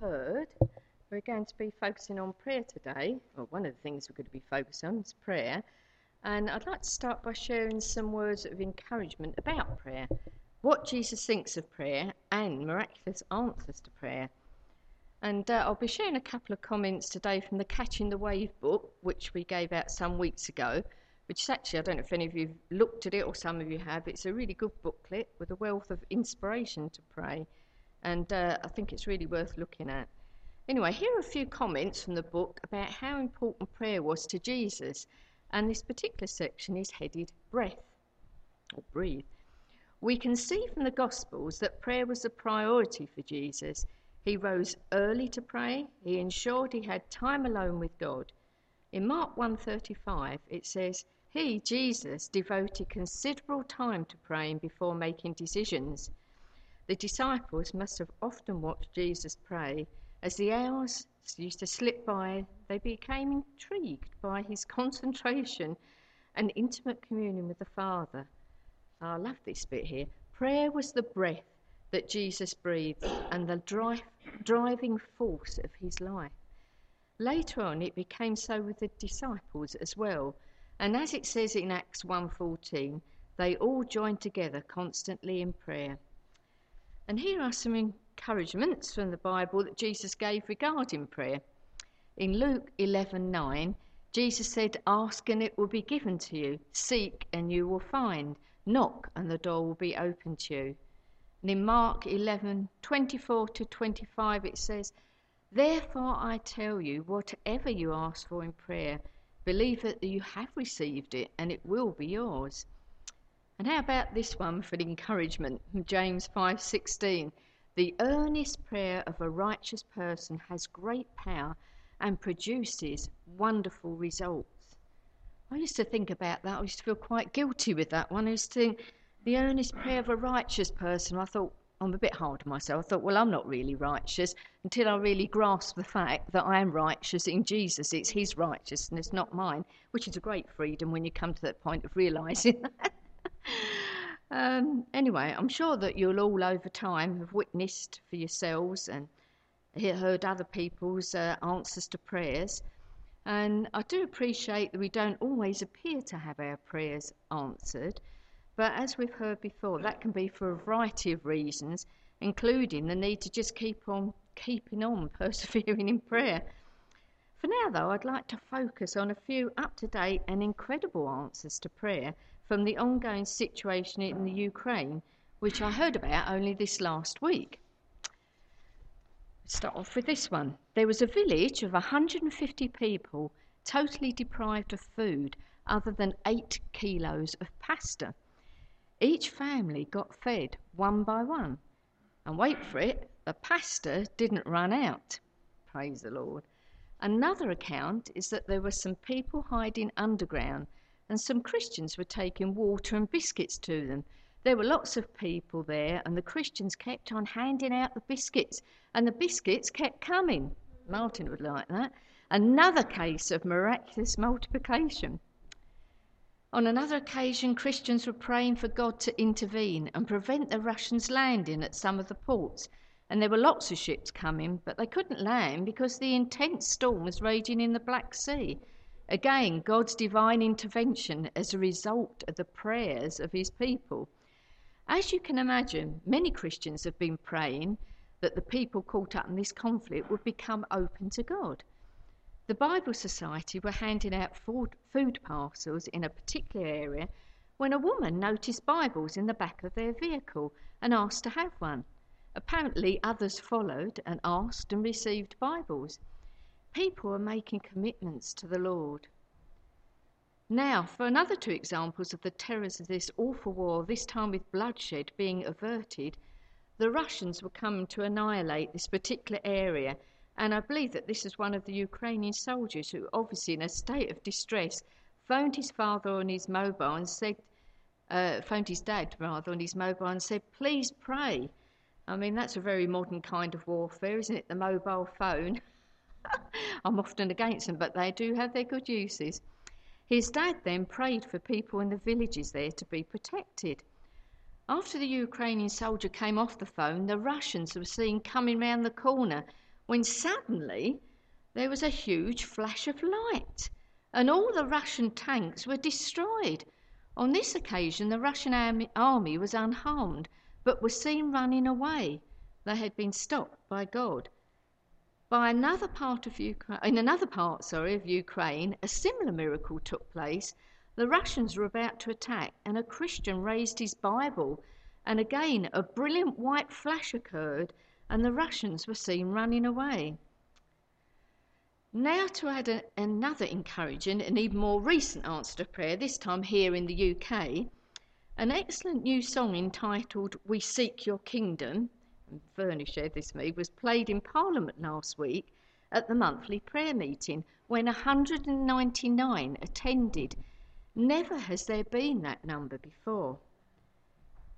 heard, we're going to be focusing on prayer today. Well, one of the things we're going to be focusing on is prayer. And I'd like to start by sharing some words of encouragement about prayer, what Jesus thinks of prayer, and miraculous answers to prayer. And uh, I'll be sharing a couple of comments today from the Catching the Wave book, which we gave out some weeks ago, which is actually, I don't know if any of you have looked at it or some of you have. It's a really good booklet with a wealth of inspiration to pray. And uh, I think it's really worth looking at. Anyway, here are a few comments from the book about how important prayer was to Jesus. And this particular section is headed Breath or Breathe. We can see from the Gospels that prayer was a priority for Jesus. He rose early to pray. He ensured he had time alone with God. In Mark 1:35 it says, "He, Jesus, devoted considerable time to praying before making decisions." The disciples must have often watched Jesus pray as the hours used to slip by, they became intrigued by his concentration and intimate communion with the Father. I love this bit here. Prayer was the breath that Jesus breathed and the driving force of his life. Later on, it became so with the disciples as well. And as it says in Acts 1:14, they all joined together constantly in prayer. And here are some encouragements from the Bible that Jesus gave regarding prayer. In Luke 11:9, Jesus said, "Ask and it will be given to you; seek and you will find; knock and the door will be opened to you." And in Mark 11:24 to 25 it says, "Therefore I tell you, whatever you ask for in prayer, believe that you have received it and it will be yours." And how about this one for encouragement? James 5:16 the earnest prayer of a righteous person has great power and produces wonderful results. I used to think about that. I used to feel quite guilty with that one. I used to think the earnest prayer of a righteous person. I thought, I'm a bit hard on myself. I thought, well, I'm not really righteous until I really grasp the fact that I am righteous in Jesus. It's His righteousness, not mine, which is a great freedom when you come to that point of realizing that. Um, anyway, I'm sure that you'll all over time have witnessed for yourselves and heard other people's uh, answers to prayers. And I do appreciate that we don't always appear to have our prayers answered. But as we've heard before, that can be for a variety of reasons, including the need to just keep on keeping on, persevering in prayer. For now, though, I'd like to focus on a few up to date and incredible answers to prayer from the ongoing situation in the Ukraine, which I heard about only this last week. Start off with this one. There was a village of 150 people totally deprived of food other than eight kilos of pasta. Each family got fed one by one. And wait for it, the pasta didn't run out. Praise the Lord. Another account is that there were some people hiding underground and some Christians were taking water and biscuits to them. There were lots of people there, and the Christians kept on handing out the biscuits, and the biscuits kept coming. Martin would like that. Another case of miraculous multiplication. On another occasion, Christians were praying for God to intervene and prevent the Russians landing at some of the ports. And there were lots of ships coming, but they couldn't land because the intense storm was raging in the Black Sea. Again, God's divine intervention as a result of the prayers of his people. As you can imagine, many Christians have been praying that the people caught up in this conflict would become open to God. The Bible Society were handing out food, parcels in a particular area when a woman noticed Bibles in the back of their vehicle and asked to have one. Apparently, others followed and asked and received Bibles. People are making commitments to the Lord. Now, for another two examples of the terrors of this awful war, this time with bloodshed being averted, the Russians were coming to annihilate this particular area, and I believe that this is one of the Ukrainian soldiers who, obviously in a state of distress, phoned his father on his mobile and said, uh, phoned his dad rather on his mobile and said, please pray. I mean, that's a very modern kind of warfare, isn't it? The mobile phone. I'm often against them, but they do have their good uses. His dad then prayed for people in the villages there to be protected. After the Ukrainian soldier came off the phone, the Russians were seen coming round the corner when suddenly there was a huge flash of light and all the Russian tanks were destroyed. On this occasion, the Russian army, was unharmed but was seen running away. They had been stopped by God. By another part of Ukraine, in another part, sorry, of Ukraine, a similar miracle took place. The Russians were about to attack, and a Christian raised his Bible, and again a brilliant white flash occurred, and the Russians were seen running away. Now, to add a, another encouraging and even more recent answer to prayer, this time here in the UK, an excellent new song entitled We Seek Your Kingdom and Vernie shared this with me, was played in Parliament last week at the monthly prayer meeting when 199 attended. Never has there been that number before.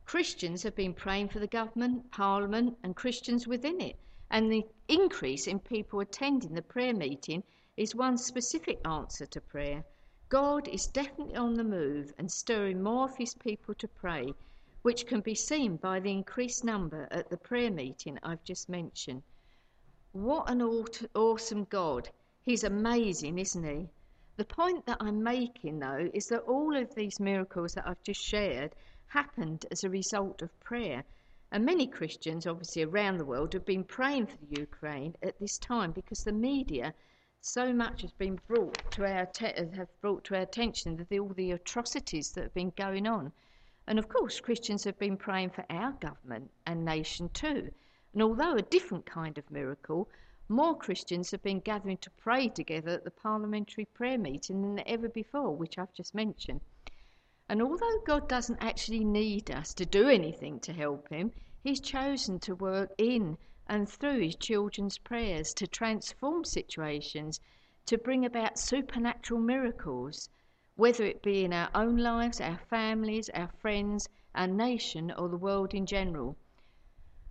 Christians have been praying for the government, Parliament, and Christians within it, and the increase in people attending the prayer meeting is one specific answer to prayer. God is definitely on the move and stirring more of his people to pray which can be seen by the increased number at the prayer meeting I've just mentioned. What an awesome God! He's amazing, isn't he? The point that I'm making, though, is that all of these miracles that I've just shared happened as a result of prayer. And many Christians, obviously around the world, have been praying for the Ukraine at this time because the media, so much has been brought to our te- have brought to our attention that all the atrocities that have been going on. And of course, Christians have been praying for our government and nation too. And although a different kind of miracle, more Christians have been gathering to pray together at the parliamentary prayer meeting than ever before, which I've just mentioned. And although God doesn't actually need us to do anything to help Him, He's chosen to work in and through His children's prayers to transform situations, to bring about supernatural miracles whether it be in our own lives, our families, our friends, our nation, or the world in general.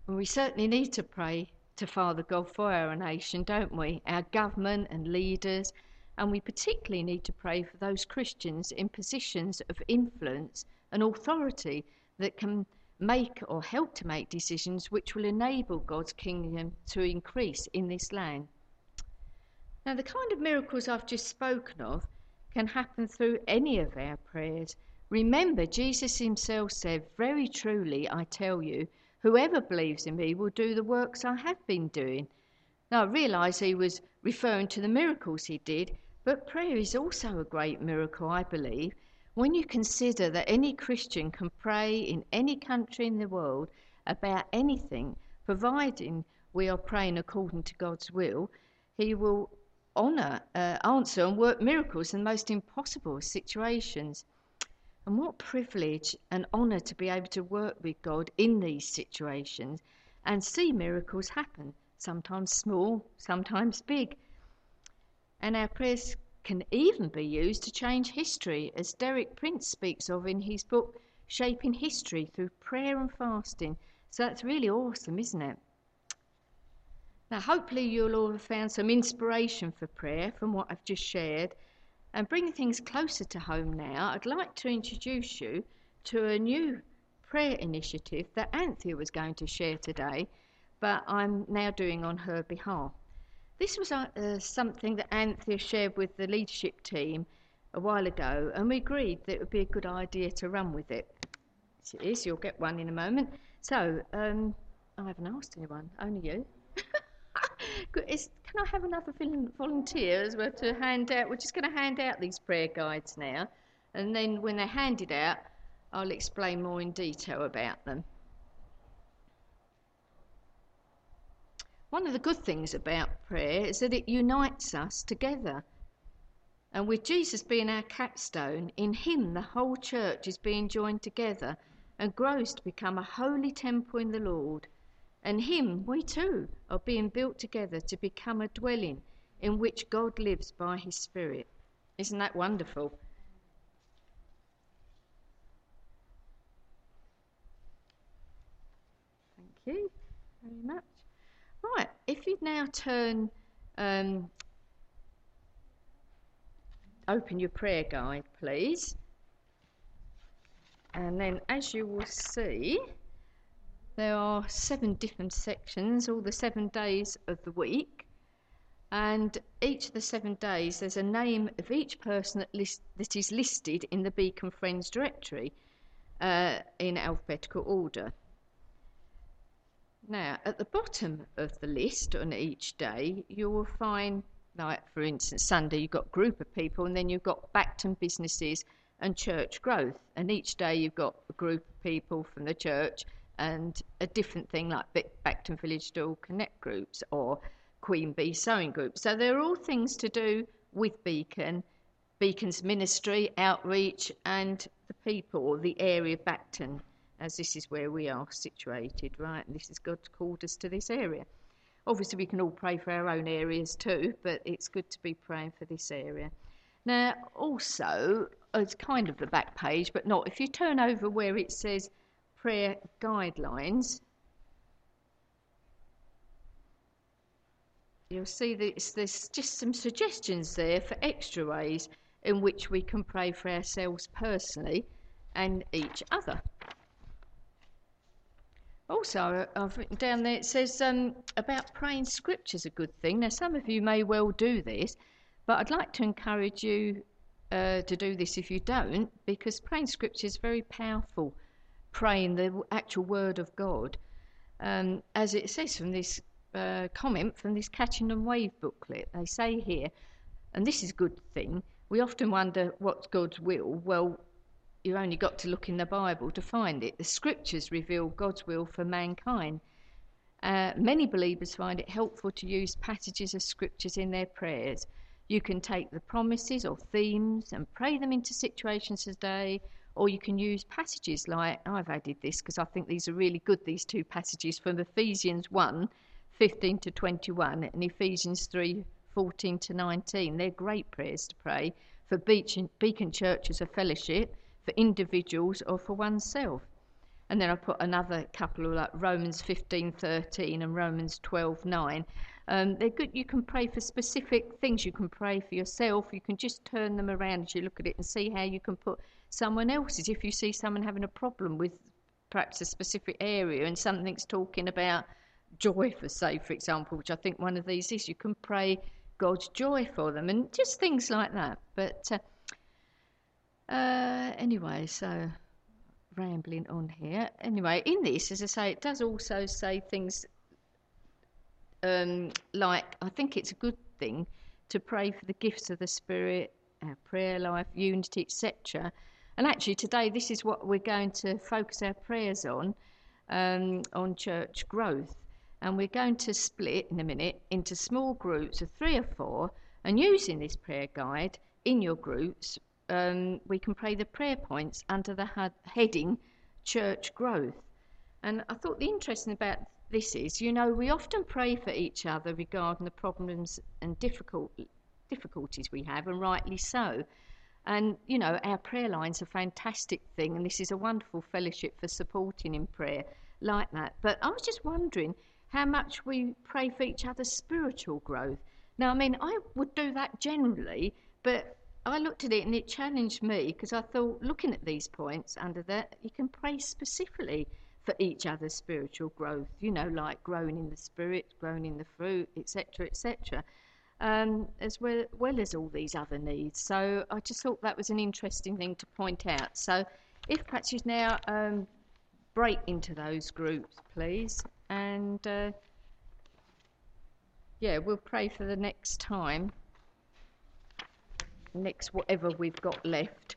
And we certainly need to pray to Father God for our nation, don't we? Our government and leaders. And we particularly need to pray for those Christians in positions of influence and authority that can make or help to make decisions which will enable God's kingdom to increase in this land. Now, the kind of miracles I've just spoken of can happen through any of our prayers. Remember, Jesus himself said, Very truly, I tell you, whoever believes in me will do the works I have been doing. Now, I realise he was referring to the miracles he did, but prayer is also a great miracle, I believe. When you consider that any Christian can pray in any country in the world about anything, providing we are praying according to God's will, he will honour, uh, answer, and work miracles in the most impossible situations. And what privilege and honour to be able to work with God in these situations and see miracles happen, sometimes small, sometimes big. And our prayers can even be used to change history, as Derek Prince speaks of in his book Shaping History Through Prayer and Fasting. So that's really awesome, isn't it? Now, hopefully, you'll all have found some inspiration for prayer from what I've just shared. And bringing things closer to home now, I'd like to introduce you to a new prayer initiative that Anthea was going to share today, but I'm now doing on her behalf. This was uh, uh, something that Anthea shared with the leadership team a while ago, and we agreed that it would be a good idea to run with it. Yes, it is, you'll get one in a moment. So, um, I haven't asked anyone, only you. Is, can I have another volunteer as well to hand out? We're just going to hand out these prayer guides now, and then when they're handed out, I'll explain more in detail about them. One of the good things about prayer is that it unites us together. And with Jesus being our capstone, in Him the whole church is being joined together and grows to become a holy temple in the Lord and Him, we too are being built together to become a dwelling in which God lives by His Spirit. Isn't that wonderful? Thank you very much. Right, if you'd now turn, um, open your prayer guide, please. And then, as you will see, there are seven different sections, all the seven days of the week. And each of the seven days, there's a name of each person that, list, that is listed in the Beacon Friends directory uh, in alphabetical order. Now, at the bottom of the list on each day, you will find, like for instance, Sunday, you've got group of people, and then you've got Bacton businesses and church growth. And each day, you've got a group of people from the church and a different thing like Bacton Village Store Connect groups or Queen Bee Sewing groups. So they're all things to do with Beacon, Beacon's ministry, outreach, and the people or the area of Bacton as this is where we are situated, right? And this is God's called us to this area. Obviously, we can all pray for our own areas too, but it's good to be praying for this area. Now, also, it's kind of the back page, but not. If you turn over where it says prayer guidelines, you'll see that there's just some suggestions there for extra ways in which we can pray for ourselves personally and each other. Also, I've written down there it says um, about praying scripture's a good thing. Now, some of you may well do this, but I'd like to encourage you uh, to do this if you don't, because praying scripture is very powerful. Praying the actual word of God, um, as it says from this uh, comment from this Catching and Wave booklet. They say here, and this is a good thing. We often wonder what's God's will. Well, you've only got to look in the Bible to find it. The scriptures reveal God's will for mankind. Uh, many believers find it helpful to use passages of scriptures in their prayers. You can take the promises or themes and pray them into situations today, or you can use passages like I've added this because I think these are really good, these two passages from Ephesians 1 15 to 21 and Ephesians 3 14 to 19. They're great prayers to pray for Beacon, Beacon Church as a fellowship for individuals or for oneself. And then I put another couple of like Romans 15:13 and Romans 12:9. Um, they're good. You can pray for specific things. You can pray for yourself. You can just turn them around as you look at it and see how you can put someone else's. If you see someone having a problem with perhaps a specific area and something's talking about joy, for say, for example, which I think one of these is, you can pray God's joy for them and just things like that. But uh, uh, anyway, so rambling on here. Anyway, in this, as I say, it does also say things um, like I think it's a good thing to pray for the gifts of the Spirit, our prayer life, unity, etc. And actually, today, this is what we're going to focus our prayers on um, on church growth. And we're going to split in a minute into small groups of three or four, and using this prayer guide in your groups, um, we can pray the prayer points under the heading Church Growth. And I thought the interesting about this is, you know, we often pray for each other regarding the problems and difficult, difficulties we have, and rightly so. And, you know, our prayer line's a fantastic thing, and this is a wonderful fellowship for supporting in prayer like that. But I was just wondering how much we pray for each other's spiritual growth. Now, I mean, I would do that generally, but I looked at it and it challenged me because I thought, looking at these points under that, you can pray specifically for each other's spiritual growth, you know, like growing in the spirit, growing in the fruit, etc., etc., um, as well, well as all these other needs. So I just thought that was an interesting thing to point out. So if perhaps you now um, break into those groups, please, and uh, yeah, we'll pray for the next time next whatever we've got left.